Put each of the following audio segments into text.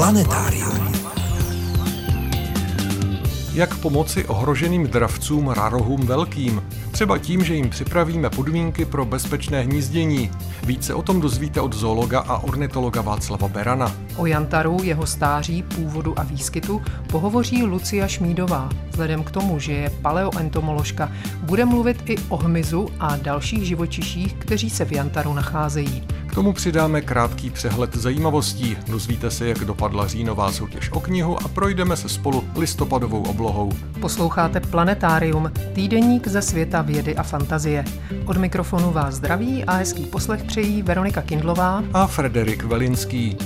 Planetárium. Jak pomoci ohroženým dravcům rarohům velkým? Třeba tím, že jim připravíme podmínky pro bezpečné hnízdění. Více o tom dozvíte od zoologa a ornitologa Václava Berana. O jantaru, jeho stáří, původu a výskytu pohovoří Lucia Šmídová. Vzhledem k tomu, že je paleoentomoložka, bude mluvit i o hmyzu a dalších živočiších, kteří se v jantaru nacházejí. K tomu přidáme krátký přehled zajímavostí. Dozvíte se, jak dopadla říjnová soutěž o knihu a projdeme se spolu listopadovou oblohou. Posloucháte Planetárium, týdeník ze světa vědy a fantazie. Od mikrofonu vás zdraví a hezký poslech přejí Veronika Kindlová a Frederik Velinský.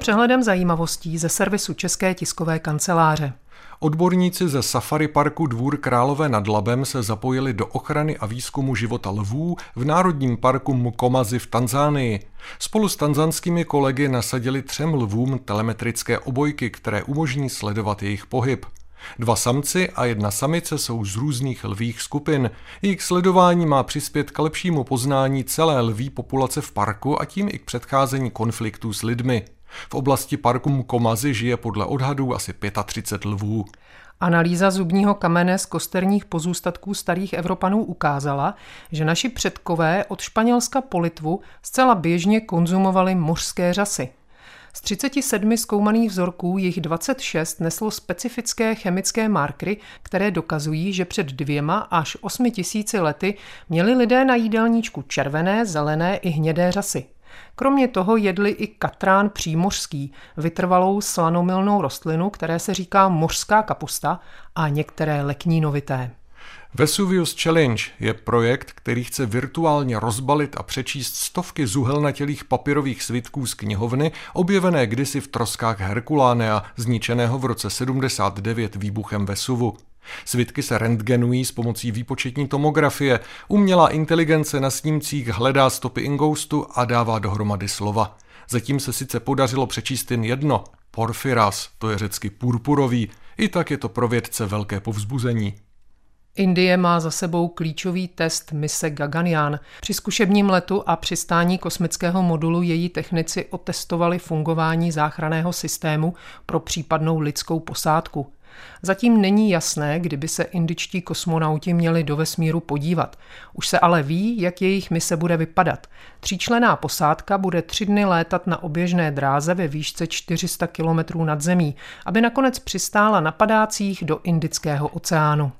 Přehledem zajímavostí ze servisu České tiskové kanceláře. Odborníci ze Safari parku Dvůr Králové nad Labem se zapojili do ochrany a výzkumu života lvů v Národním parku Mkomazi v Tanzánii. Spolu s tanzanskými kolegy nasadili třem lvům telemetrické obojky, které umožní sledovat jejich pohyb. Dva samci a jedna samice jsou z různých lvých skupin. Jejich sledování má přispět k lepšímu poznání celé lví populace v parku a tím i k předcházení konfliktů s lidmi. V oblasti parku Mkomazy žije podle odhadů asi 35 lvů. Analýza zubního kamene z kosterních pozůstatků starých Evropanů ukázala, že naši předkové od Španělska po Litvu zcela běžně konzumovali mořské řasy. Z 37 zkoumaných vzorků jich 26 neslo specifické chemické markry, které dokazují, že před dvěma až osmi tisíci lety měli lidé na jídelníčku červené, zelené i hnědé řasy. Kromě toho jedli i katrán přímořský, vytrvalou slanomilnou rostlinu, které se říká mořská kapusta a některé leknínovité. Vesuvius Challenge je projekt, který chce virtuálně rozbalit a přečíst stovky zuhelnatělých papírových svitků z knihovny, objevené kdysi v troskách Herkulánea, zničeného v roce 79 výbuchem Vesuvu. Svitky se rentgenují s pomocí výpočetní tomografie. Umělá inteligence na snímcích hledá stopy ingoustu a dává dohromady slova. Zatím se sice podařilo přečíst jen jedno. Porfiras, to je řecky purpurový. I tak je to pro vědce velké povzbuzení. Indie má za sebou klíčový test mise Gaganyaan. Při zkušebním letu a přistání kosmického modulu její technici otestovali fungování záchraného systému pro případnou lidskou posádku. Zatím není jasné, kdyby se indičtí kosmonauti měli do vesmíru podívat. Už se ale ví, jak jejich mise bude vypadat. Tříčlená posádka bude tři dny létat na oběžné dráze ve výšce 400 km nad zemí, aby nakonec přistála na padácích do Indického oceánu.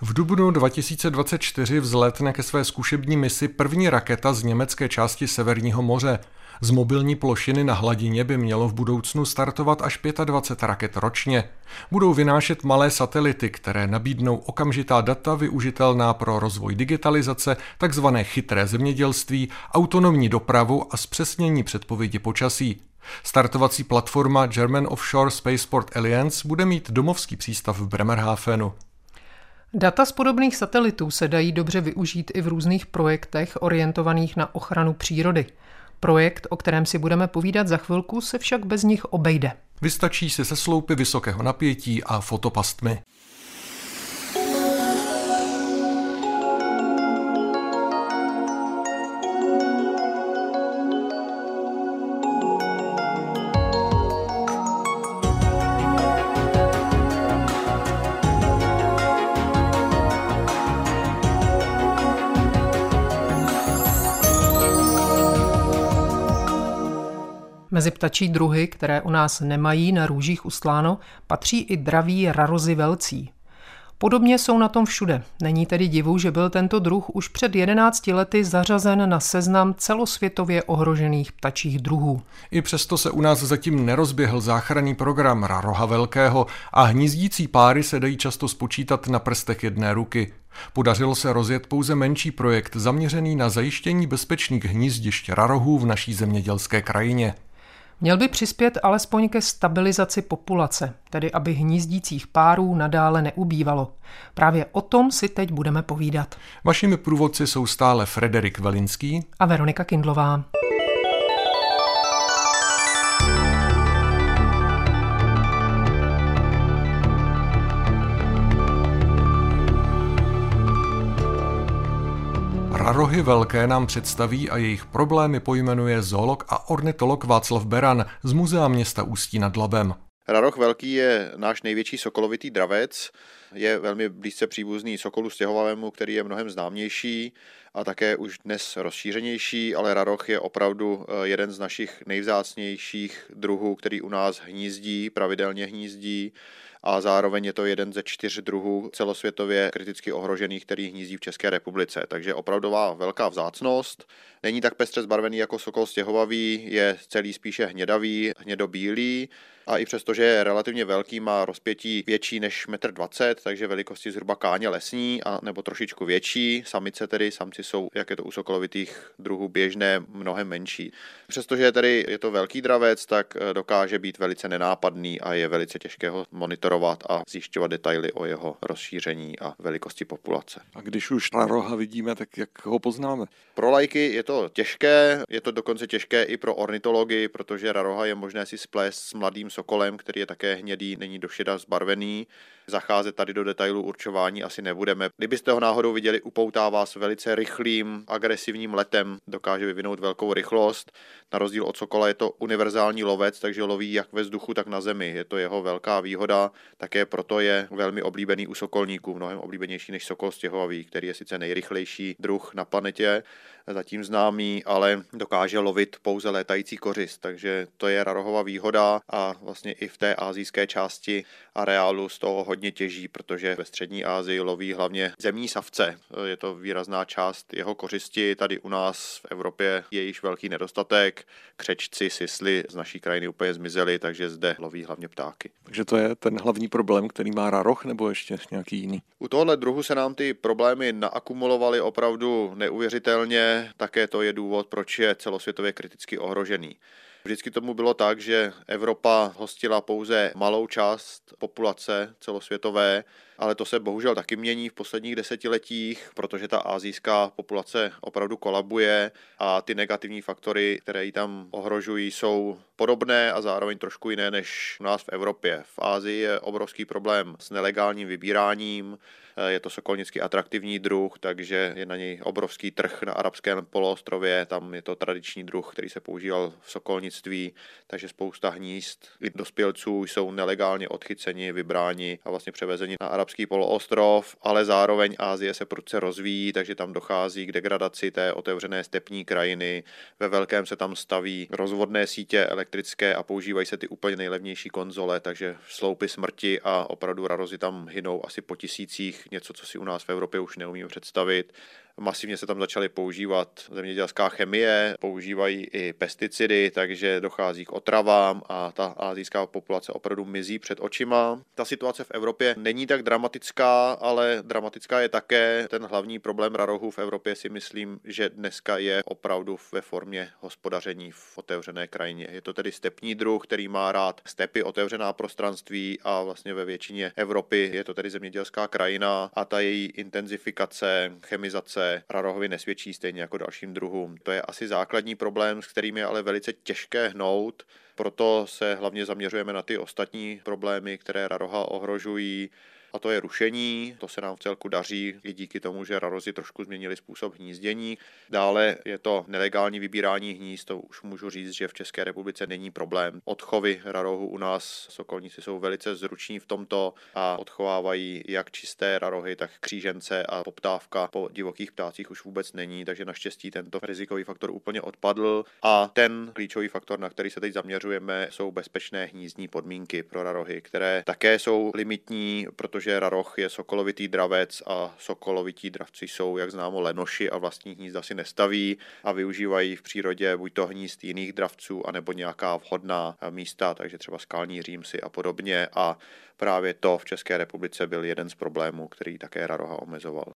V dubnu 2024 vzletne ke své zkušební misi první raketa z německé části Severního moře. Z mobilní plošiny na hladině by mělo v budoucnu startovat až 25 raket ročně. Budou vynášet malé satelity, které nabídnou okamžitá data využitelná pro rozvoj digitalizace, takzvané chytré zemědělství, autonomní dopravu a zpřesnění předpovědi počasí. Startovací platforma German Offshore Spaceport Alliance bude mít domovský přístav v Bremerhavenu. Data z podobných satelitů se dají dobře využít i v různých projektech orientovaných na ochranu přírody. Projekt, o kterém si budeme povídat za chvilku, se však bez nich obejde. Vystačí se se sloupy vysokého napětí a fotopastmy. Mezi ptačí druhy, které u nás nemají na růžích usláno, patří i draví rarozy velcí. Podobně jsou na tom všude. Není tedy divu, že byl tento druh už před 11 lety zařazen na seznam celosvětově ohrožených ptačích druhů. I přesto se u nás zatím nerozběhl záchranný program raroha velkého a hnízdící páry se dají často spočítat na prstech jedné ruky. Podařilo se rozjet pouze menší projekt zaměřený na zajištění bezpečných hnízdišť rarohů v naší zemědělské krajině. Měl by přispět alespoň ke stabilizaci populace, tedy aby hnízdících párů nadále neubývalo. Právě o tom si teď budeme povídat. Vašimi průvodci jsou stále Frederik Velinský a Veronika Kindlová. Rarohy velké nám představí a jejich problémy pojmenuje zoolog a ornitolog Václav Beran z Muzea města Ústí nad Labem. Raroch velký je náš největší sokolovitý dravec, je velmi blízce příbuzný sokolu stěhovavému, který je mnohem známější a také už dnes rozšířenější, ale raroch je opravdu eh, jeden z našich nejvzácnějších druhů, který u nás hnízdí, pravidelně hnízdí a zároveň je to jeden ze čtyř druhů celosvětově kriticky ohrožených, který hnízdí v České republice. Takže opravdová velká vzácnost. Není tak pestře zbarvený jako sokol stěhovavý, je celý spíše hnědavý, hnědobílý a i přesto, že je relativně velký, má rozpětí větší než 1,20 m, takže velikosti zhruba káně lesní a nebo trošičku větší. Samice tedy, samci jsou, jak je to u sokolovitých druhů běžné, mnohem menší. Přestože tedy je to velký dravec, tak eh, dokáže být velice nenápadný a je velice těžké ho monitorovat a zjišťovat detaily o jeho rozšíření a velikosti populace. A když už roha vidíme, tak jak ho poznáme? Pro lajky je to těžké, je to dokonce těžké i pro ornitology, protože raroha je možné si splést s mladým sokolem, který je také hnědý, není do šeda zbarvený. Zacházet tady do detailu určování asi nebudeme. Kdybyste ho náhodou viděli, upoutá vás velice rychlým, agresivním letem, dokáže vyvinout velkou rychlost. Na rozdíl od sokola je to univerzální lovec, takže loví jak ve vzduchu, tak na zemi. Je to jeho velká výhoda, také proto je velmi oblíbený u sokolníků, mnohem oblíbenější než sokol stěhovavý, který je sice nejrychlejší druh na planetě, zatím známý, ale dokáže lovit pouze létající kořist, takže to je rarohova výhoda a vlastně i v té azijské části areálu z toho hodně těží, protože ve střední Asii loví hlavně zemní savce. Je to výrazná část jeho kořisti, tady u nás v Evropě je již velký nedostatek, křečci, sisly z naší krajiny úplně zmizely, takže zde loví hlavně ptáky. Takže to je ten hlavní problém, který má raroch, nebo ještě nějaký jiný? U tohohle druhu se nám ty problémy naakumulovaly opravdu neuvěřitelně, také to je důvod, proč je celosvětově kriticky ohrožený. Vždycky tomu bylo tak, že Evropa hostila pouze malou část populace celosvětové, ale to se bohužel taky mění v posledních desetiletích, protože ta azijská populace opravdu kolabuje a ty negativní faktory, které ji tam ohrožují, jsou podobné a zároveň trošku jiné než u nás v Evropě. V Ázii je obrovský problém s nelegálním vybíráním, je to sokolnický atraktivní druh, takže je na něj obrovský trh na arabském poloostrově, tam je to tradiční druh, který se používal v sokolnictví, takže spousta hnízd i dospělců jsou nelegálně odchyceni, vybráni a vlastně převezeni na arabský poloostrov, ale zároveň Ázie se prudce rozvíjí, takže tam dochází k degradaci té otevřené stepní krajiny. Ve velkém se tam staví rozvodné sítě elektrické a používají se ty úplně nejlevnější konzole, takže sloupy smrti a opravdu rarozy tam hynou asi po tisících něco, co si u nás v Evropě už neumíme představit. Masivně se tam začaly používat zemědělská chemie, používají i pesticidy, takže dochází k otravám a ta azijská populace opravdu mizí před očima. Ta situace v Evropě není tak dramatická, ale dramatická je také ten hlavní problém rarohů v Evropě si myslím, že dneska je opravdu ve formě hospodaření v otevřené krajině. Je to tedy stepní druh, který má rád stepy, otevřená prostranství a vlastně ve většině Evropy je to tedy zemědělská krajina a ta její intenzifikace, chemizace rarohovi nesvědčí stejně jako dalším druhům. To je asi základní problém, s kterým je ale velice těžké hnout, proto se hlavně zaměřujeme na ty ostatní problémy, které raroha ohrožují a to je rušení. To se nám v celku daří i díky tomu, že rarozy trošku změnili způsob hnízdění. Dále je to nelegální vybírání hnízd, to už můžu říct, že v České republice není problém. Odchovy rarohu u nás sokolníci jsou velice zruční v tomto a odchovávají jak čisté rarohy, tak křížence a poptávka po divokých ptácích už vůbec není, takže naštěstí tento rizikový faktor úplně odpadl a ten klíčový faktor, na který se teď zaměřujeme, jsou bezpečné hnízdní podmínky pro rarohy, které také jsou limitní, protože protože raroch je sokolovitý dravec a sokolovití dravci jsou, jak známo, lenoši a vlastní hnízda si nestaví a využívají v přírodě buď to hnízd jiných dravců, anebo nějaká vhodná místa, takže třeba skalní římsy a podobně a právě to v České republice byl jeden z problémů, který také raroha omezoval.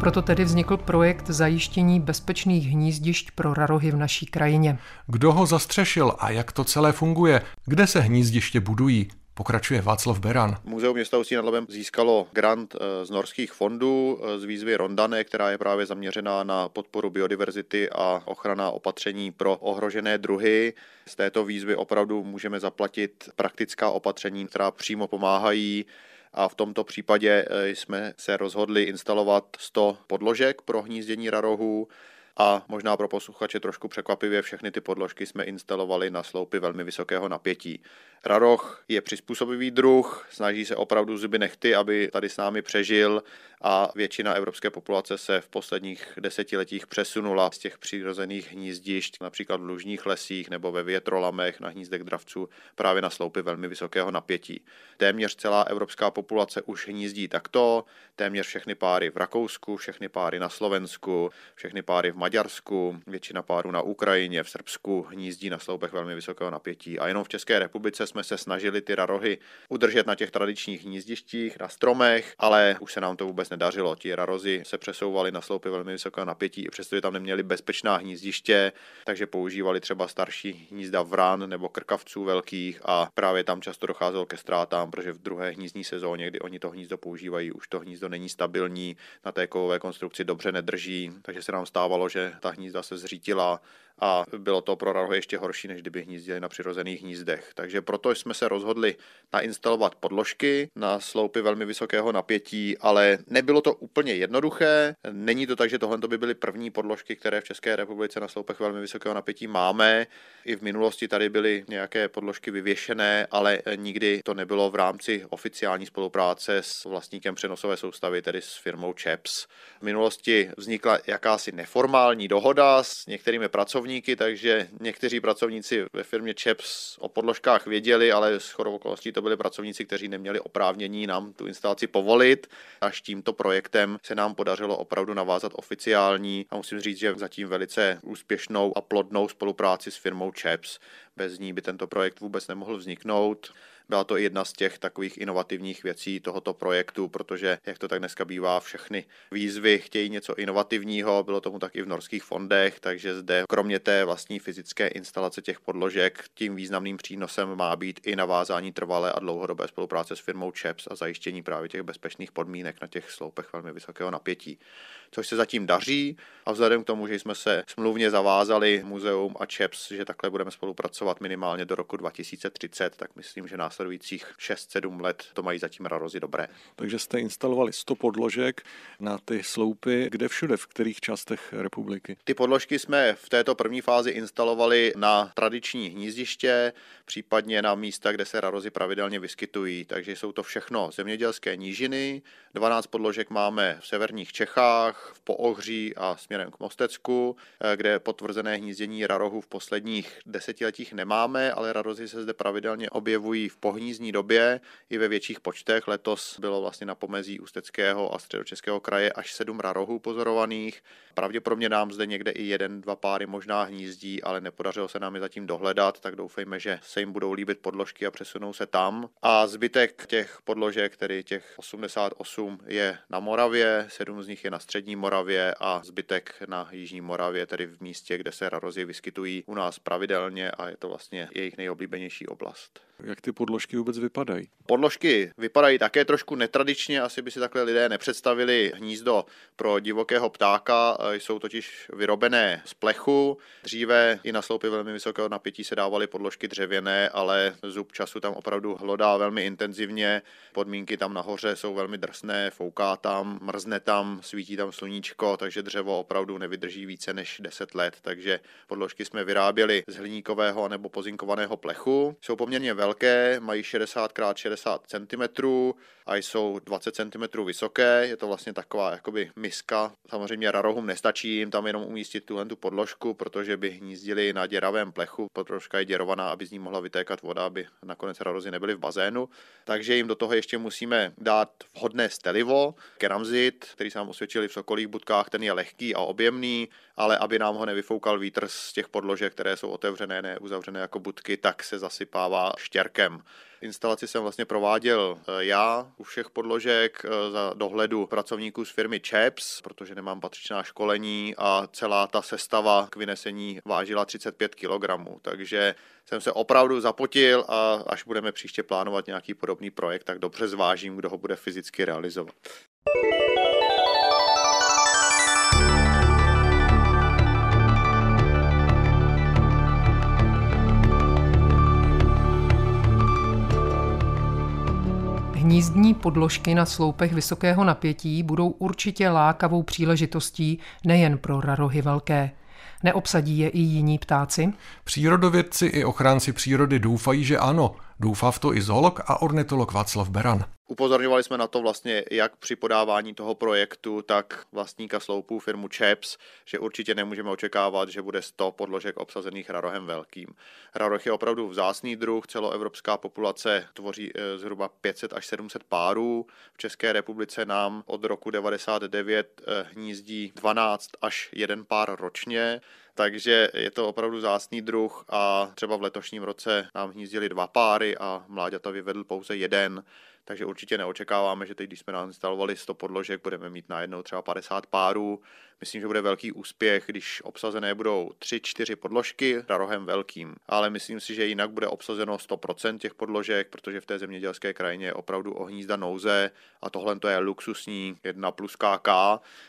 Proto tedy vznikl projekt zajištění bezpečných hnízdišť pro rarohy v naší krajině. Kdo ho zastřešil a jak to celé funguje? Kde se hnízdiště budují? Pokračuje Václav Beran. Muzeum města Ústí nad Labem získalo grant eh, z norských fondů eh, z výzvy Rondane, která je právě zaměřená na podporu biodiverzity a ochrana opatření pro ohrožené druhy. Z této výzvy opravdu můžeme zaplatit praktická opatření, která přímo pomáhají a v tomto případě eh, jsme se rozhodli instalovat 100 podložek pro hnízdění rarohů a možná pro posluchače trošku překvapivě všechny ty podložky jsme instalovali na sloupy velmi vysokého napětí. Raroch je přizpůsobivý druh, snaží se opravdu zuby nechty, aby tady s námi přežil a většina evropské populace se v posledních desetiletích přesunula z těch přirozených hnízdišť, například v lužních lesích nebo ve větrolamech na hnízdek dravců, právě na sloupy velmi vysokého napětí. Téměř celá evropská populace už hnízdí takto, téměř všechny páry v Rakousku, všechny páry na Slovensku, všechny páry v Maďarsku, většina párů na Ukrajině, v Srbsku hnízdí na sloupech velmi vysokého napětí. A jenom v České republice jsme se snažili ty rarohy udržet na těch tradičních hnízdištích, na stromech, ale už se nám to vůbec nedařilo. Ti rarozy se přesouvali na sloupy velmi vysokého napětí, i přestože tam neměli bezpečná hnízdiště, takže používali třeba starší hnízda vran nebo krkavců velkých a právě tam často docházelo ke ztrátám, protože v druhé hnízdní sezóně, kdy oni to hnízdo používají, už to hnízdo není stabilní, na té kovové konstrukci dobře nedrží, takže se nám stávalo, že ta hnízda se zřítila a bylo to pro rarohy ještě horší, než kdyby hnízdili na přirozených hnízdech. Takže proto jsme se rozhodli nainstalovat podložky na sloupy velmi vysokého napětí, ale nebylo to úplně jednoduché. Není to tak, že tohle by byly první podložky, které v České republice na sloupech velmi vysokého napětí máme. I v minulosti tady byly nějaké podložky vyvěšené, ale nikdy to nebylo v rámci oficiální spolupráce s vlastníkem přenosové soustavy, tedy s firmou CHEPS. V minulosti vznikla jakási neformální dohoda s některými pracovníky, pracovníky, takže někteří pracovníci ve firmě ČEPS o podložkách věděli, ale s chodou okolností to byli pracovníci, kteří neměli oprávnění nám tu instalaci povolit. Až tímto projektem se nám podařilo opravdu navázat oficiální a musím říct, že zatím velice úspěšnou a plodnou spolupráci s firmou ČEPS. Bez ní by tento projekt vůbec nemohl vzniknout. Byla to jedna z těch takových inovativních věcí tohoto projektu, protože, jak to tak dneska bývá, všechny výzvy chtějí něco inovativního, bylo tomu tak i v norských fondech, takže zde kromě té vlastní fyzické instalace těch podložek, tím významným přínosem má být i navázání trvalé a dlouhodobé spolupráce s firmou ČEPS a zajištění právě těch bezpečných podmínek na těch sloupech velmi vysokého napětí. Což se zatím daří a vzhledem k tomu, že jsme se smluvně zavázali muzeum a ČEPS, že takhle budeme spolupracovat minimálně do roku 2030, tak myslím, že nás následujících 6-7 let to mají zatím rarozy dobré. Takže jste instalovali 100 podložek na ty sloupy, kde všude, v kterých částech republiky? Ty podložky jsme v této první fázi instalovali na tradiční hnízdiště, případně na místa, kde se rarozy pravidelně vyskytují. Takže jsou to všechno zemědělské nížiny. 12 podložek máme v severních Čechách, v Poohří a směrem k Mostecku, kde potvrzené hnízdění rarohů v posledních desetiletích nemáme, ale rarozy se zde pravidelně objevují v pohnízdní době i ve větších počtech. Letos bylo vlastně na pomezí Ústeckého a Středočeského kraje až sedm rarohů pozorovaných. Pravděpodobně nám zde někde i jeden, dva páry možná hnízdí, ale nepodařilo se nám je zatím dohledat, tak doufejme, že se jim budou líbit podložky a přesunou se tam. A zbytek těch podložek, tedy těch 88 je na Moravě, sedm z nich je na střední Moravě a zbytek na jižní Moravě, tedy v místě, kde se rarozy vyskytují u nás pravidelně a je to vlastně jejich nejoblíbenější oblast. Jak ty podložky vůbec vypadají? Podložky vypadají také trošku netradičně, asi by si takhle lidé nepředstavili hnízdo pro divokého ptáka, jsou totiž vyrobené z plechu. Dříve i na sloupy velmi vysokého napětí se dávaly podložky dřevěné, ale zub času tam opravdu hlodá velmi intenzivně. Podmínky tam nahoře jsou velmi drsné, fouká tam, mrzne tam, svítí tam sluníčko, takže dřevo opravdu nevydrží více než 10 let. Takže podložky jsme vyráběli z hliníkového nebo pozinkovaného plechu. Jsou poměrně velké, mají 60 x 60 cm a jsou 20 cm vysoké. Je to vlastně taková jakoby miska. Samozřejmě rarohům nestačí jim tam jenom umístit tuhle tu podložku, protože by hnízdili na děravém plechu. Podložka je děrovaná, aby z ní mohla vytékat voda, aby nakonec rarozy nebyly v bazénu. Takže jim do toho ještě musíme dát vhodné stelivo, keramzit, který se nám osvědčili v sokolých budkách, ten je lehký a objemný ale aby nám ho nevyfoukal vítr z těch podložek, které jsou otevřené, ne uzavřené jako budky, tak se zasypává štěrkem. Instalaci jsem vlastně prováděl eh, já u všech podložek eh, za dohledu pracovníků z firmy CHEPS, protože nemám patřičná školení a celá ta sestava k vynesení vážila 35 kg. Takže jsem se opravdu zapotil a až budeme příště plánovat nějaký podobný projekt, tak dobře zvážím, kdo ho bude fyzicky realizovat. Hnízdní podložky na sloupech vysokého napětí budou určitě lákavou příležitostí nejen pro rarohy velké. Neobsadí je i jiní ptáci? Přírodovědci i ochránci přírody doufají, že ano. Doufá v to i zoolog a ornitolog Václav Beran. Upozorňovali jsme na to vlastně jak při podávání toho projektu, tak vlastníka sloupů firmu CHEPS, že určitě nemůžeme očekávat, že bude 100 podložek obsazených rarohem velkým. Raroh je opravdu vzácný druh, celoevropská populace tvoří eh, zhruba 500 až 700 párů. V České republice nám od roku 99 eh, hnízdí 12 až 1 pár ročně takže je to opravdu zásný druh a třeba v letošním roce nám hnízdili dva páry a mláďata vyvedl pouze jeden takže určitě neočekáváme, že teď, když jsme nainstalovali 100 podložek, budeme mít najednou třeba 50 párů. Myslím, že bude velký úspěch, když obsazené budou 3-4 podložky rohem velkým, ale myslím si, že jinak bude obsazeno 100% těch podložek, protože v té zemědělské krajině je opravdu o hnízda nouze a tohle to je luxusní 1 plus KK.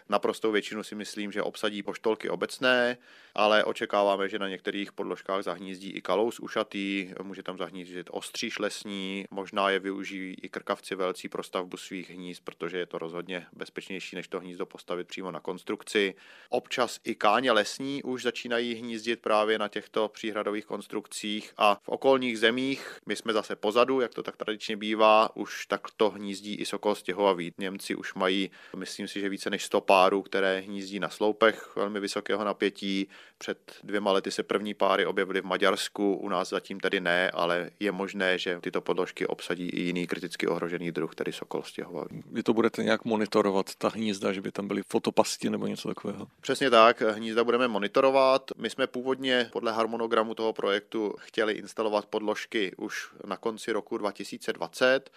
Naprostou většinu si myslím, že obsadí poštolky obecné, ale očekáváme, že na některých podložkách zahnízdí i kalous ušatý, může tam zahnízdit ostříž lesní, možná je využijí i krkavci velcí pro stavbu svých hnízd, protože je to rozhodně bezpečnější, než to hnízdo postavit přímo na konstrukci. Občas i káně lesní už začínají hnízdit právě na těchto příhradových konstrukcích a v okolních zemích, my jsme zase pozadu, jak to tak tradičně bývá, už takto hnízdí i sokol stěhovavý. Němci už mají, myslím si, že více než 100 párů, které hnízdí na sloupech velmi vysokého napětí. Před dvěma lety se první páry objevily v Maďarsku, u nás zatím tedy ne, ale je možné, že tyto podložky obsadí i jiný kriticky ohrožený druh, tedy sokol stěhovavý. Vy to budete nějak monitorovat, ta hnízda, že by tam byly fotopasti nebo něco takového? Přesně tak, hnízda budeme monitorovat. My jsme původně podle harmonogramu toho projektu chtěli instalovat podložky už na konci roku 2020,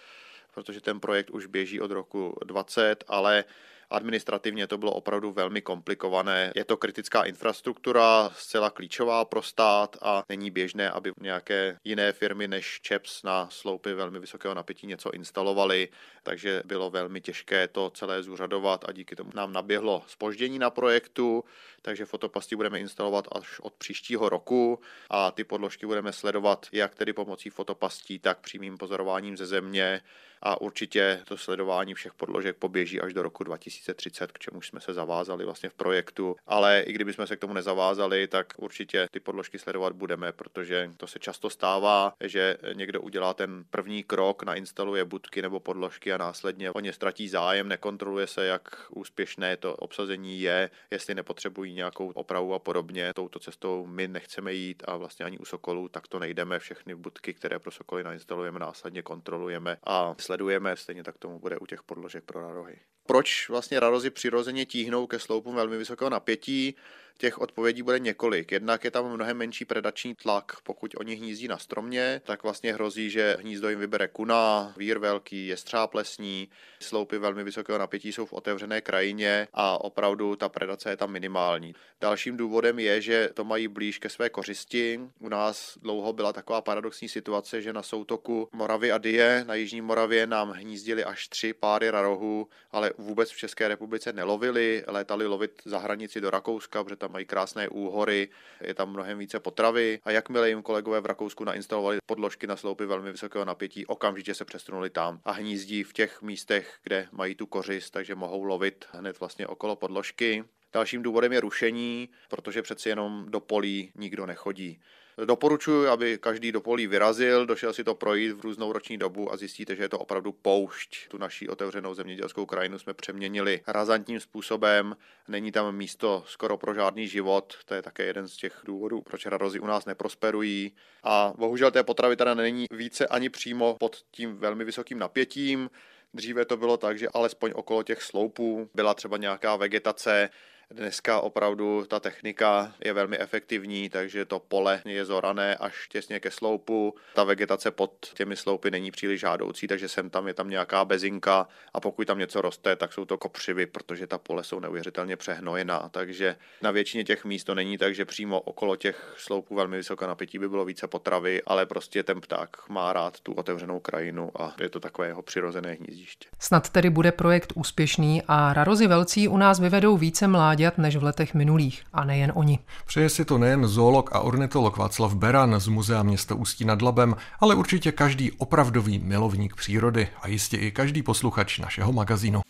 protože ten projekt už běží od roku 20, ale Administrativně to bylo opravdu velmi komplikované. Je to kritická infrastruktura, zcela klíčová pro stát a není běžné, aby nějaké jiné firmy než ČEPS na sloupy velmi vysokého napětí něco instalovaly, takže bylo velmi těžké to celé zúřadovat a díky tomu nám naběhlo spoždění na projektu, takže fotopasti budeme instalovat až od příštího roku a ty podložky budeme sledovat jak tedy pomocí fotopastí, tak přímým pozorováním ze země a určitě to sledování všech podložek poběží až do roku 2030, k čemu jsme se zavázali vlastně v projektu. Ale i kdybychom se k tomu nezavázali, tak určitě ty podložky sledovat budeme, protože to se často stává, že někdo udělá ten první krok, nainstaluje budky nebo podložky a následně o ně ztratí zájem, nekontroluje se, jak úspěšné to obsazení je, jestli nepotřebují nějakou opravu a podobně. Touto cestou my nechceme jít a vlastně ani u Sokolů tak to nejdeme. Všechny budky, které pro Sokoly nainstalujeme, následně kontrolujeme a sledujeme. Stejně tak tomu bude u těch podložek pro rarohy. Proč vlastně rarozy přirozeně tíhnou ke sloupům velmi vysokého napětí? Těch odpovědí bude několik. Jednak je tam mnohem menší predační tlak. Pokud oni hnízdí na stromě, tak vlastně hrozí, že hnízdo jim vybere kuna, vír velký, jestřáb lesní. Sloupy velmi vysokého napětí jsou v otevřené krajině a opravdu ta predace je tam minimální. Dalším důvodem je, že to mají blíž ke své kořisti. U nás dlouho byla taková paradoxní situace, že na soutoku Moravy a Die na Jižní Moravě nám hnízdili až tři páry rarohů, ale vůbec v České republice nelovili, létali lovit za hranici do Rakouska, protože tam mají krásné úhory, je tam mnohem více potravy a jakmile jim kolegové v Rakousku nainstalovali podložky na sloupy velmi vysokého napětí, okamžitě se přesunuli tam a hnízdí v těch místech, kde mají tu kořist, takže mohou lovit hned vlastně okolo podložky. Dalším důvodem je rušení, protože přeci jenom do polí nikdo nechodí. Doporučuji, aby každý do polí vyrazil, došel si to projít v různou roční dobu a zjistíte, že je to opravdu poušť. Tu naší otevřenou zemědělskou krajinu jsme přeměnili razantním způsobem. Není tam místo skoro pro žádný život. To je také jeden z těch důvodů, proč radozy u nás neprosperují. A bohužel té potravy teda není více ani přímo pod tím velmi vysokým napětím. Dříve to bylo tak, že alespoň okolo těch sloupů byla třeba nějaká vegetace, Dneska opravdu ta technika je velmi efektivní, takže to pole je zorané až těsně ke sloupu. Ta vegetace pod těmi sloupy není příliš žádoucí, takže sem tam je tam nějaká bezinka a pokud tam něco roste, tak jsou to kopřivy, protože ta pole jsou neuvěřitelně přehnojená. Takže na většině těch míst to není tak, že přímo okolo těch sloupů velmi vysoká napětí by bylo více potravy, ale prostě ten pták má rád tu otevřenou krajinu a je to takové jeho přirozené hnízdiště. Snad tedy bude projekt úspěšný a rarozy velcí u nás vyvedou více mláďat než v letech minulých a nejen oni. Přeje si to nejen zoolog a ornitolog Václav Beran z Muzea města Ústí nad Labem, ale určitě každý opravdový milovník přírody a jistě i každý posluchač našeho magazínu.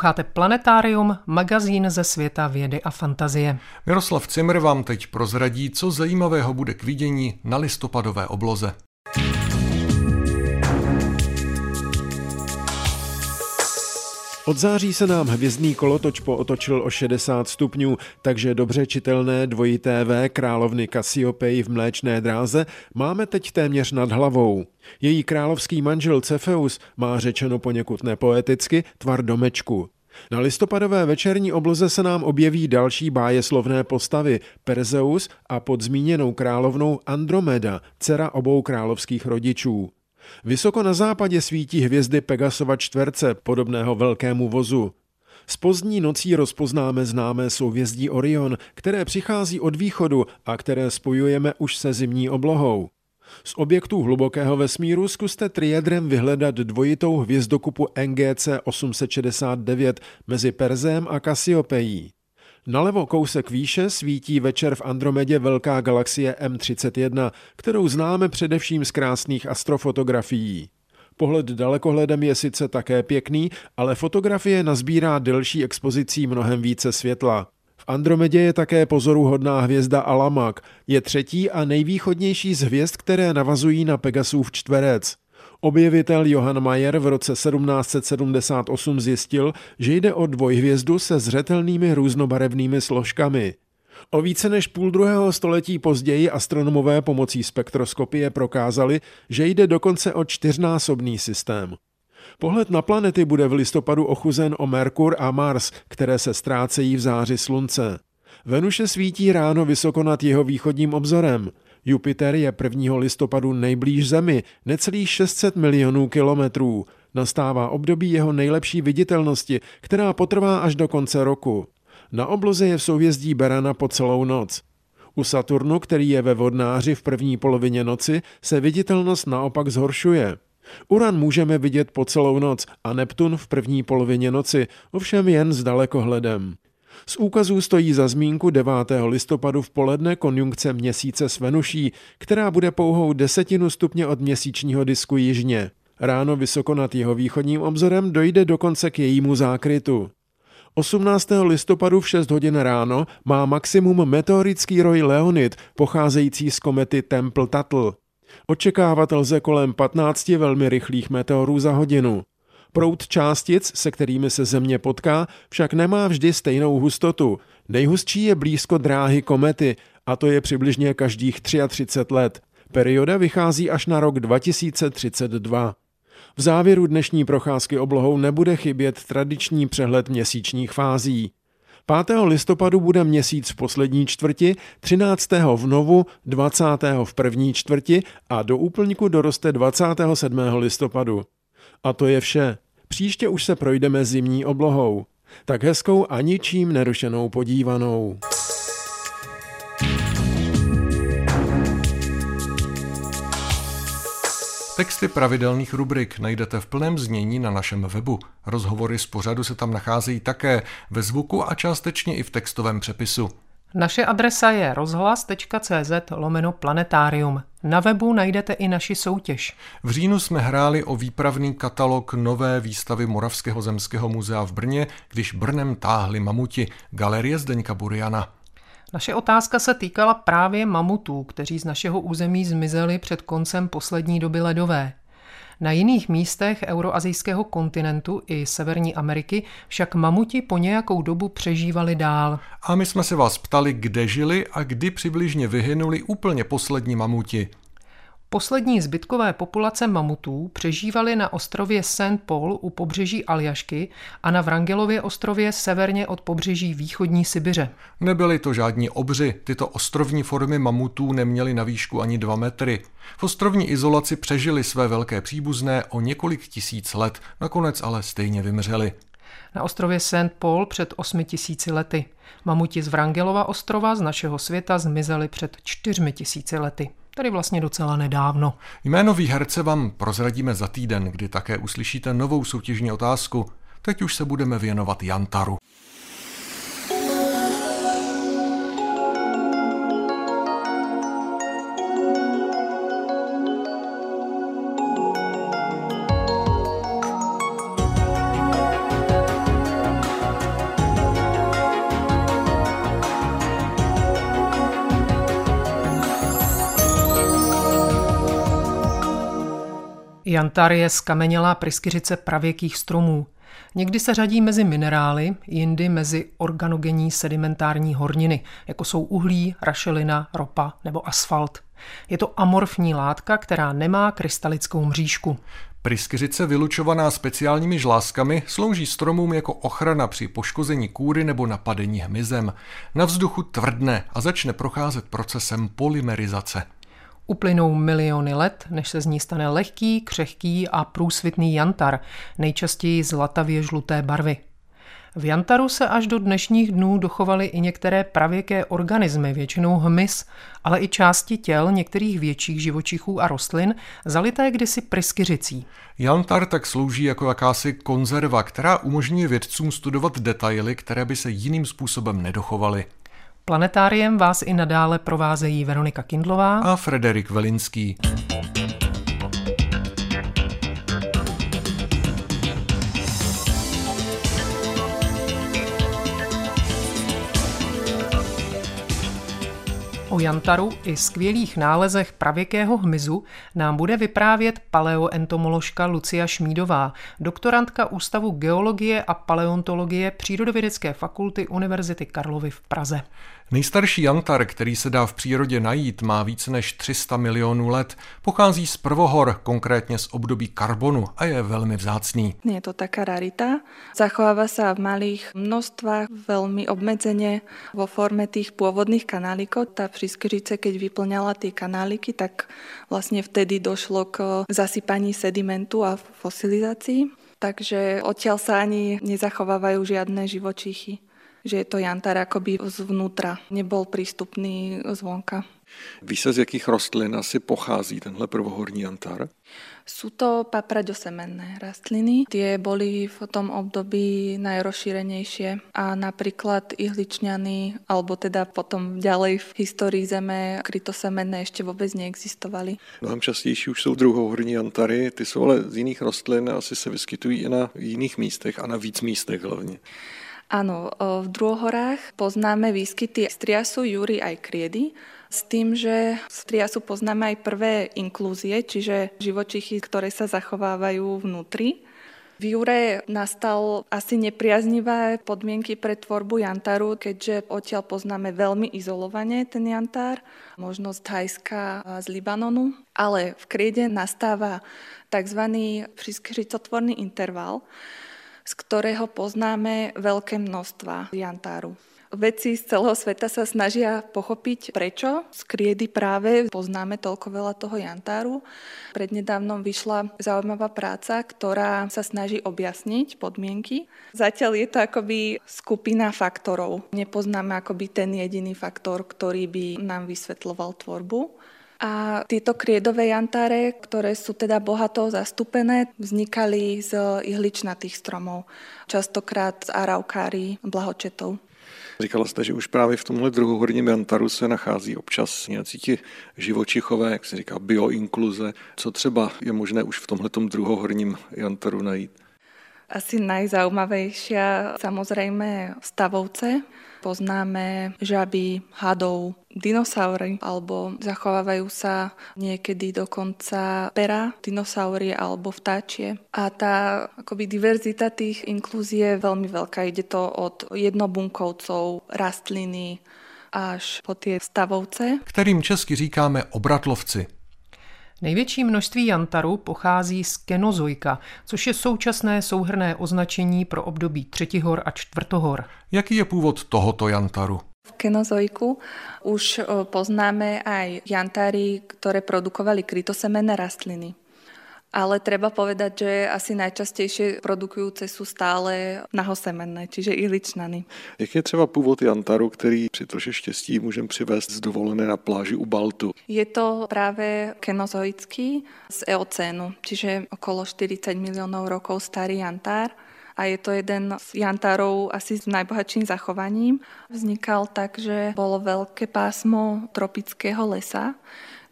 Posloucháte Planetárium, magazín ze světa vědy a fantazie. Miroslav Cimr vám teď prozradí, co zajímavého bude k vidění na listopadové obloze. Od září se nám hvězdný kolotoč pootočil o 60 stupňů, takže dobře čitelné dvojité V královny Cassiopeii v mléčné dráze máme teď téměř nad hlavou. Její královský manžel Cefeus má řečeno poněkud nepoeticky tvar domečku. Na listopadové večerní obloze se nám objeví další bájeslovné postavy Perzeus a pod zmíněnou královnou Andromeda, dcera obou královských rodičů. Vysoko na západě svítí hvězdy Pegasova čtverce, podobného velkému vozu. Z pozdní nocí rozpoznáme známé souvězdí Orion, které přichází od východu a které spojujeme už se zimní oblohou. Z objektů hlubokého vesmíru zkuste triedrem vyhledat dvojitou hvězdokupu NGC 869 mezi Perzem a Kasiopeí. Nalevo kousek výše svítí večer v Andromedě velká galaxie M31, kterou známe především z krásných astrofotografií. Pohled dalekohledem je sice také pěkný, ale fotografie nazbírá delší expozicí mnohem více světla. V Andromedě je také pozoruhodná hvězda Alamak. Je třetí a nejvýchodnější z hvězd, které navazují na Pegasův čtverec. Objevitel Johann Mayer v roce 1778 zjistil, že jde o dvojhvězdu se zřetelnými různobarevnými složkami. O více než půl druhého století později astronomové pomocí spektroskopie prokázali, že jde dokonce o čtyřnásobný systém. Pohled na planety bude v listopadu ochuzen o Merkur a Mars, které se ztrácejí v záři slunce. Venuše svítí ráno vysoko nad jeho východním obzorem. Jupiter je 1. listopadu nejblíž Zemi, necelých 600 milionů kilometrů. Nastává období jeho nejlepší viditelnosti, která potrvá až do konce roku. Na obloze je v souvězdí Berana po celou noc. U Saturnu, který je ve vodnáři v první polovině noci, se viditelnost naopak zhoršuje. Uran můžeme vidět po celou noc a Neptun v první polovině noci, ovšem jen s dalekohledem. Z úkazů stojí za zmínku 9. listopadu v poledne konjunkce měsíce s Venuší, která bude pouhou desetinu stupně od měsíčního disku jižně. Ráno vysoko nad jeho východním obzorem dojde dokonce k jejímu zákrytu. 18. listopadu v 6 hodin ráno má maximum meteorický roj Leonid, pocházející z komety Temple Tuttle. Očekávat lze kolem 15 velmi rychlých meteorů za hodinu. Proud částic, se kterými se Země potká, však nemá vždy stejnou hustotu. Nejhustší je blízko dráhy komety, a to je přibližně každých 33 let. Perioda vychází až na rok 2032. V závěru dnešní procházky oblohou nebude chybět tradiční přehled měsíčních fází. 5. listopadu bude měsíc v poslední čtvrti, 13. v novu, 20. v první čtvrti a do úplníku doroste 27. listopadu. A to je vše. Příště už se projdeme zimní oblohou. Tak hezkou a ničím nerušenou podívanou. Texty pravidelných rubrik najdete v plném znění na našem webu. Rozhovory z pořadu se tam nacházejí také ve zvuku a částečně i v textovém přepisu. Naše adresa je rozhlas.cz lomeno planetarium. Na webu najdete i naši soutěž. V říjnu jsme hráli o výpravný katalog nové výstavy Moravského zemského muzea v Brně, když Brnem táhli mamuti, galerie Zdeňka Buriana. Naše otázka se týkala právě mamutů, kteří z našeho území zmizeli před koncem poslední doby ledové. Na jiných místech euroazijského kontinentu i Severní Ameriky však mamuti po nějakou dobu přežívali dál. A my jsme se vás ptali, kde žili a kdy přibližně vyhynuli úplně poslední mamuti. Poslední zbytkové populace mamutů přežívaly na ostrově St. Paul u pobřeží Aljašky a na Vrangelově ostrově severně od pobřeží východní Sibiře. Nebyly to žádní obři, tyto ostrovní formy mamutů neměly na výšku ani dva metry. V ostrovní izolaci přežili své velké příbuzné o několik tisíc let, nakonec ale stejně vymřeli na ostrově St. Paul před 8 tisíci lety. Mamuti z Vrangelova ostrova z našeho světa zmizeli před 4 tisíci lety tedy vlastně docela nedávno. Jméno výherce vám prozradíme za týden, kdy také uslyšíte novou soutěžní otázku. Teď už se budeme věnovat Jantaru. Jantar je skamenělá pryskyřice pravěkých stromů. Někdy se řadí mezi minerály, jindy mezi organogenní sedimentární horniny, jako jsou uhlí, rašelina, ropa nebo asfalt. Je to amorfní látka, která nemá krystalickou mřížku. Pryskyřice vylučovaná speciálními žláskami slouží stromům jako ochrana při poškození kůry nebo napadení hmyzem. Na vzduchu tvrdne a začne procházet procesem polymerizace. Uplynou miliony let, než se z ní stane lehký, křehký a průsvitný jantar, nejčastěji zlatavě žluté barvy. V jantaru se až do dnešních dnů dochovaly i některé pravěké organismy, většinou hmyz, ale i části těl některých větších živočichů a rostlin, zalité kdysi pryskyřicí. Jantar tak slouží jako jakási konzerva, která umožňuje vědcům studovat detaily, které by se jiným způsobem nedochovaly. Planetáriem vás i nadále provázejí Veronika Kindlová a Frederik Velinský. Jantaru i skvělých nálezech pravěkého hmyzu nám bude vyprávět paleoentomoložka Lucia Šmídová, doktorantka Ústavu geologie a paleontologie Přírodovědecké fakulty Univerzity Karlovy v Praze. Nejstarší jantar, který se dá v přírodě najít, má více než 300 milionů let. Pochází z prvohor, konkrétně z období karbonu a je velmi vzácný. Je to taká rarita. Zachovává se v malých množstvách, velmi obmedzeně vo forme těch původných kanálikov. Ta přískyřice, keď vyplňala ty kanáliky, tak vlastně vtedy došlo k zasypaní sedimentu a fosilizaci. Takže odtiaľ sa ani nezachovávajú žiadne živočichy že je to jantar akoby zvnútra, nebol prístupný zvonka. Víš se, z jakých rostlin asi pochází tenhle prvohorní jantar? Sú to papraďosemenné rastliny. Tie boli v tom období najrozšírenejšie a napríklad ihličňany, alebo teda potom ďalej v histórii Zeme krytosemenné ešte vôbec neexistovali. Mnohem častější už jsou druhohorní jantary, ty jsou ale z jiných rostlin a asi se vyskytují i na jiných místech a na víc místech hlavně. Áno, v druhohorách poznáme výskyty striasu, júry aj kriedy, s tým, že z triasu poznáme aj prvé inklúzie, čiže živočichy, ktoré sa zachovávajú vnútri. V Jure nastal asi nepriaznivé podmienky pre tvorbu jantaru, keďže odtiaľ poznáme veľmi izolovane ten jantár, možno z Thajska a z Libanonu, ale v kriede nastáva tzv. prískyřicotvorný interval, z ktorého poznáme veľké množstva jantáru. Vedci z celého sveta sa snažia pochopiť, prečo z kriedy práve poznáme toľko veľa toho jantáru. Prednedávnom vyšla zaujímavá práca, ktorá sa snaží objasniť podmienky. Zatiaľ je to akoby skupina faktorov. Nepoznáme akoby ten jediný faktor, ktorý by nám vysvetloval tvorbu. A tieto kriedové jantáre, ktoré sú teda bohato zastúpené, vznikali z ihličnatých stromov, častokrát z araukárií, blahočetov. Říkala jste, že už právě v tomhle druhohorním jantaru se nachází občas nějací ti živočichové, jak se říká, bioinkluze. Co třeba je možné už v tomhle druhohorním jantaru najít? Asi najzaujímavejšia samozrejme stavovce. Poznáme žaby, hadov, dinosaury, alebo zachovávajú sa niekedy dokonca pera, dinosaury alebo vtáčie. A tá akoby diverzita tých inklúzií je veľmi veľká. Ide to od jednobunkovcov, rastliny, až po tie stavovce. Kterým česky říkáme obratlovci. Největší množství jantaru pochází z kenozoika, což je současné souhrné označení pro období třetihor a čtvrtohor. Jaký je původ tohoto jantaru? V kenozoiku už poznáme aj jantary, ktoré produkovali krytosemenné rastliny. Ale treba povedať, že asi najčastejšie produkujúce sú stále nahosemenné, čiže iličnany. Jak je třeba původ jantaru, který při troše štěstí můžeme přivést z dovolené na pláži u Baltu? Je to práve kenozoický z eocénu, čiže okolo 40 miliónov rokov starý jantár a je to jeden z jantárov asi s najbohatším zachovaním. Vznikal tak, že bolo veľké pásmo tropického lesa,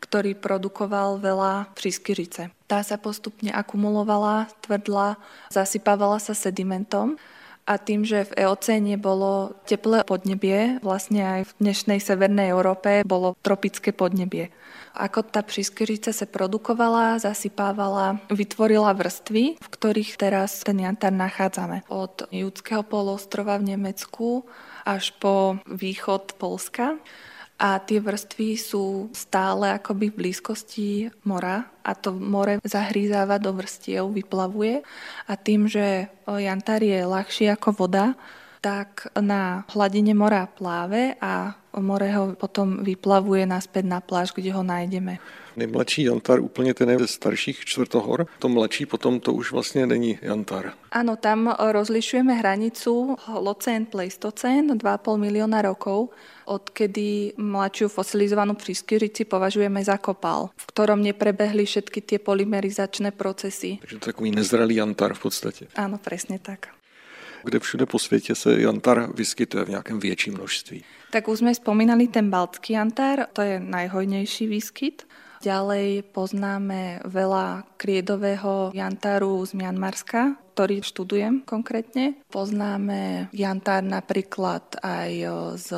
ktorý produkoval veľa prískyrice. Tá sa postupne akumulovala, tvrdla, zasypávala sa sedimentom a tým, že v eocéne bolo teplé podnebie, vlastne aj v dnešnej severnej Európe bolo tropické podnebie. Ako tá prískyrica sa produkovala, zasypávala, vytvorila vrstvy, v ktorých teraz ten jantár nachádzame. Od Judského polostrova v Nemecku až po východ Polska a tie vrstvy sú stále akoby v blízkosti mora a to more zahrízáva do vrstiev, vyplavuje a tým, že jantár je ľahší ako voda, tak na hladine mora pláve a more ho potom vyplavuje naspäť na pláž, kde ho nájdeme. Nejmladší jantar úplně ten je ze starších čtvrtohor, to mladší potom to už vlastně není jantar. Áno, tam rozlišujeme hranicu Holocén, Pleistocén, 2,5 milióna rokov, odkedy mladšiu fosilizovanú prískyrici považujeme za kopal, v ktorom neprebehli všetky tie polymerizačné procesy. Takže to je takový nezralý jantar v podstatě. Áno, presne tak. Kde všude po světě se jantar vyskytuje v nějakém větším množství? Tak už sme spomínali ten baltský jantár, to je najhojnejší výskyt. Ďalej poznáme veľa kriedového jantáru z Mianmarska, ktorý študujem konkrétne. Poznáme jantár napríklad aj z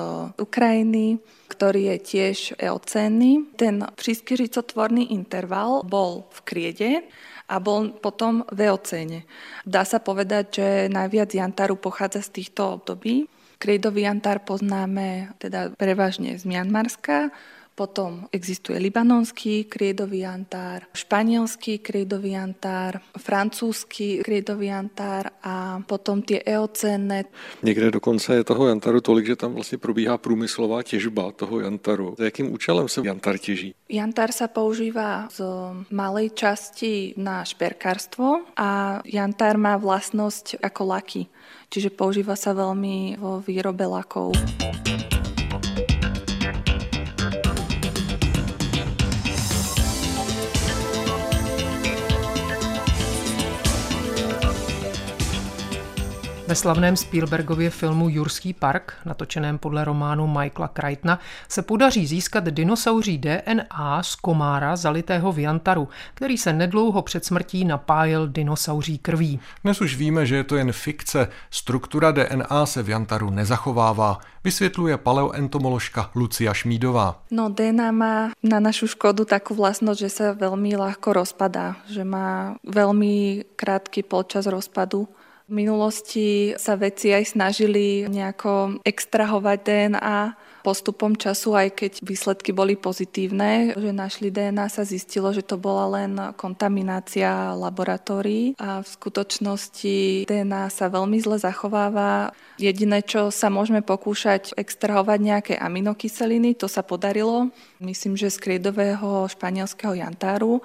Ukrajiny, ktorý je tiež eocénny. Ten prískyřicotvorný interval bol v kriede a bol potom v eocéne. Dá sa povedať, že najviac jantáru pochádza z týchto období. Kriedový jantár poznáme teda prevažne z Mianmarska, potom existuje libanonský kriedový jantár, španielský kriedový jantár, francúzsky kriedový jantár a potom tie eocénne. Někde dokonce je toho jantaru tolik, že tam vlastně probíhá průmyslová těžba toho jantaru. Za jakým účelem se jantar těží? Jantar sa používa z malej časti na šperkárstvo a jantar má vlastnosť ako laky, čiže používa sa veľmi vo výrobe lakov. Ve slavném Spielbergově filmu Jurský park, natočeném podle románu Michaela Crichtona, se podaří získat dinosauří DNA z komára zalitého v jantaru, který se nedlouho před smrtí napájel dinosauří krví. Dnes už víme, že je to jen fikce. Struktura DNA se v jantaru nezachovává, vysvětluje paleoentomoložka Lucia Šmídová. No DNA má na našu škodu takú vlastnosť, že sa veľmi ľahko rozpadá, že má veľmi krátky polčas rozpadu v minulosti sa veci aj snažili nejako extrahovať DNA postupom času, aj keď výsledky boli pozitívne, že našli DNA, sa zistilo, že to bola len kontaminácia laboratórií a v skutočnosti DNA sa veľmi zle zachováva. Jediné, čo sa môžeme pokúšať extrahovať nejaké aminokyseliny, to sa podarilo, myslím, že z kriedového španielského jantáru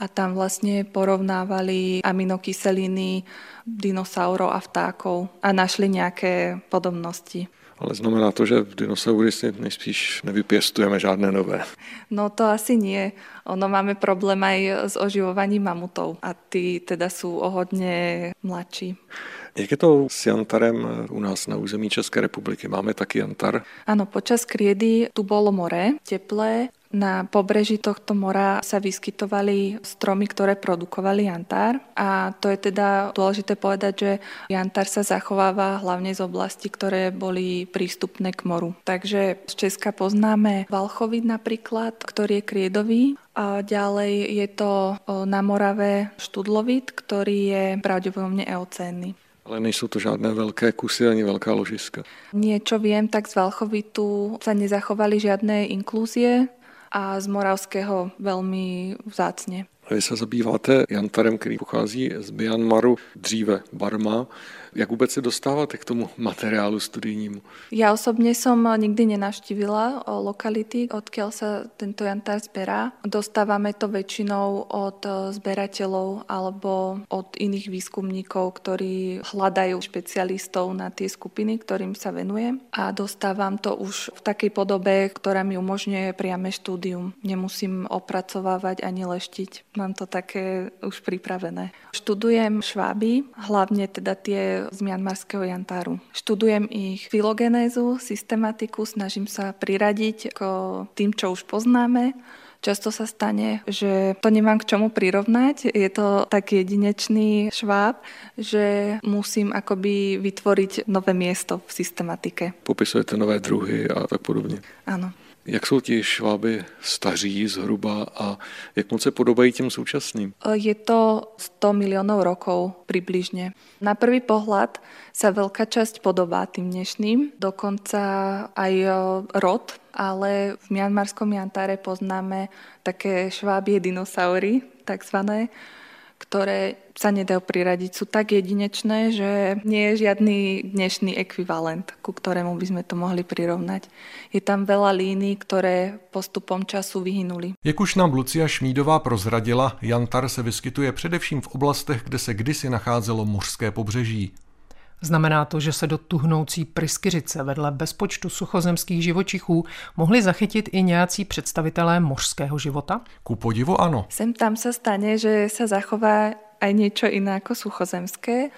a tam vlastne porovnávali aminokyseliny dinosaurov a vtákov a našli nejaké podobnosti. Ale znamená to, že v dinosaury si nejspíš nevypěstujeme žádné nové. No to asi nie. Ono máme problém aj s oživovaním mamutov a ty teda sú o hodně mladší. Jak je to s jantarem u nás na území České republiky? Máme taky jantar? Áno, počas kriedy tu bolo more, teplé, Na pobreží tohto mora sa vyskytovali stromy, ktoré produkovali jantár a to je teda dôležité povedať, že jantár sa zachováva hlavne z oblasti, ktoré boli prístupné k moru. Takže z Česka poznáme Valchovit napríklad, ktorý je kriedový a ďalej je to na Morave študlovit, ktorý je pravdepodobne eocénny. Ale nejsou to žádné velké kusy ani velká ložiska. Niečo viem, tak z Valchovitu sa nezachovali žiadne inklúzie a z Moravského veľmi vzácne. Vy se zabýváte jantarem, který pochází z Myanmaru, dříve Barma. Jak vůbec se dostáváte k tomu materiálu studijnímu? Ja osobne som nikdy nenavštívila lokality, odkiaľ sa tento jantár zberá. Dostávame to väčšinou od zberateľov alebo od iných výskumníkov, ktorí hľadajú špecialistov na tie skupiny, ktorým sa venujem. A dostávam to už v takej podobe, ktorá mi umožňuje priame štúdium. Nemusím opracovávať ani leštiť. Mám to také už pripravené. Študujem šváby, hlavne teda tie z mianmarského jantáru. Študujem ich filogenézu, systematiku, snažím sa priradiť k tým, čo už poznáme. Často sa stane, že to nemám k čomu prirovnať. Je to tak jedinečný šváb, že musím akoby vytvoriť nové miesto v systematike. Popisujete nové druhy a tak podobně. Áno. Jak jsou ti šváby staří zhruba a jak moc se podobají těm současným? Je to 100 miliónov rokov približne. Na prvý pohľad sa veľká časť podobá tým dnešným, dokonca aj rod, ale v mianmarskom jantáre poznáme také švábie dinosaury, takzvané, ktoré sa nedajú priradiť. Sú tak jedinečné, že nie je žiadny dnešný ekvivalent, ku ktorému by sme to mohli prirovnať. Je tam veľa línií, ktoré postupom času vyhynuli. Jak už nám Lucia Šmídová prozradila, jantar se vyskytuje především v oblastech, kde se kdysi nacházelo mořské pobřeží. Znamená to, že se do tuhnoucí pryskyřice vedle bezpočtu suchozemských živočichů mohli zachytit i nějací představitelé mořského života? Ku podivu ano. Sem tam sa stane, že sa zachová aj niečo iné ako suchozemské.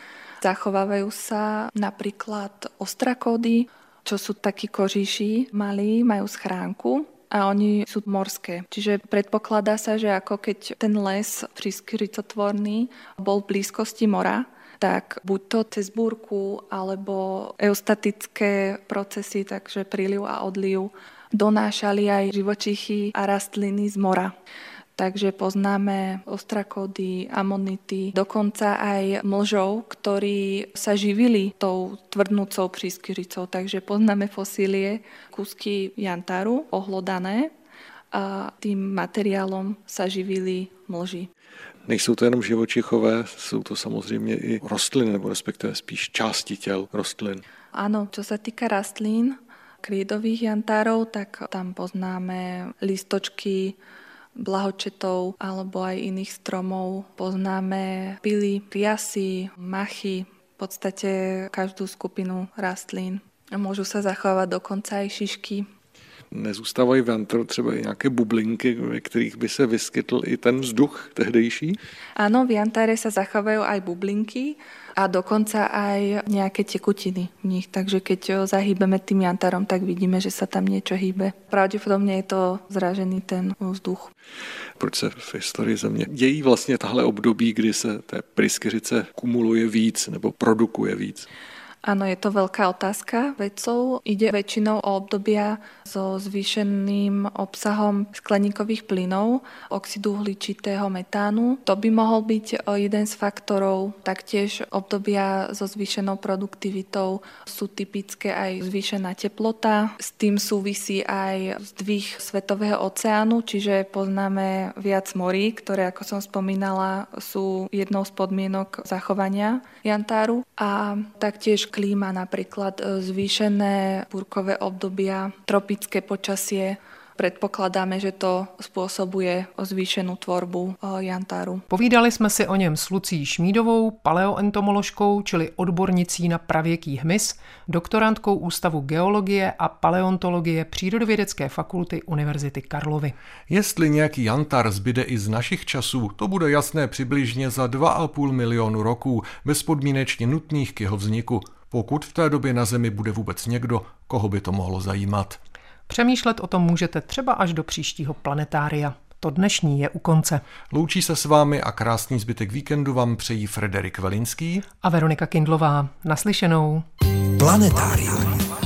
Zachovávajú sa napríklad ostrakódy, čo sú takí kožíši malí, majú schránku a oni sú morské. Čiže predpokladá sa, že ako keď ten les priskrytotvorný bol v blízkosti mora, tak buď to cez búrku alebo eustatické procesy, takže príliv a odliv, donášali aj živočichy a rastliny z mora. Takže poznáme ostrakody, amonity, dokonca aj mlžov, ktorí sa živili tou tvrdnúcou prískyřicou. Takže poznáme fosílie, kusky jantaru ohlodané a tým materiálom sa živili mlži. Nejsou to jenom živočichové, jsou to samozřejmě i rostliny, nebo respektive spíš části těl rostlin. Áno, čo sa týka rastlín, krídových jantárov, tak tam poznáme listočky blahočetov alebo aj iných stromov. Poznáme pily, riasy, machy, v podstate každú skupinu rastlín. Môžu sa zachovať dokonca aj šišky nezůstávají v jantru třeba i nějaké bublinky, ve kterých by se vyskytl i ten vzduch tehdejší? Áno, v jantáre sa zachovajú aj bublinky a dokonca aj nejaké tekutiny v nich. Takže keď zahýbeme tým jantárom, tak vidíme, že sa tam niečo hýbe. Pravděpodobně je to zražený ten vzduch. Proč se v historii země dějí vlastně tahle období, kdy se té pryskyřice kumuluje víc nebo produkuje víc? Áno, je to veľká otázka vedcov. Ide väčšinou o obdobia so zvýšeným obsahom skleníkových plynov, oxidu uhličitého metánu. To by mohol byť jeden z faktorov. Taktiež obdobia so zvýšenou produktivitou sú typické aj zvýšená teplota. S tým súvisí aj zdvih Svetového oceánu, čiže poznáme viac morí, ktoré, ako som spomínala, sú jednou z podmienok zachovania jantáru. A taktiež klíma, napríklad e, zvýšené búrkové obdobia, tropické počasie, Předpokládáme, že to způsobuje zvýšenou tvorbu e, jantáru. Povídali jsme si o něm s Lucí Šmídovou, paleoentomoložkou, čili odbornicí na pravěký hmyz, doktorantkou Ústavu geologie a paleontologie Přírodovědecké fakulty Univerzity Karlovy. Jestli nějaký jantar zbyde i z našich časů, to bude jasné přibližně za 2,5 milionu roků, bezpodmínečně nutných k jeho vzniku pokud v té době na Zemi bude vůbec někdo, koho by to mohlo zajímat. Přemýšlet o tom můžete třeba až do příštího planetária. To dnešní je u konce. Loučí se s vámi a krásný zbytek víkendu vám přejí Frederik Velinský a Veronika Kindlová. Naslyšenou. Planetárium.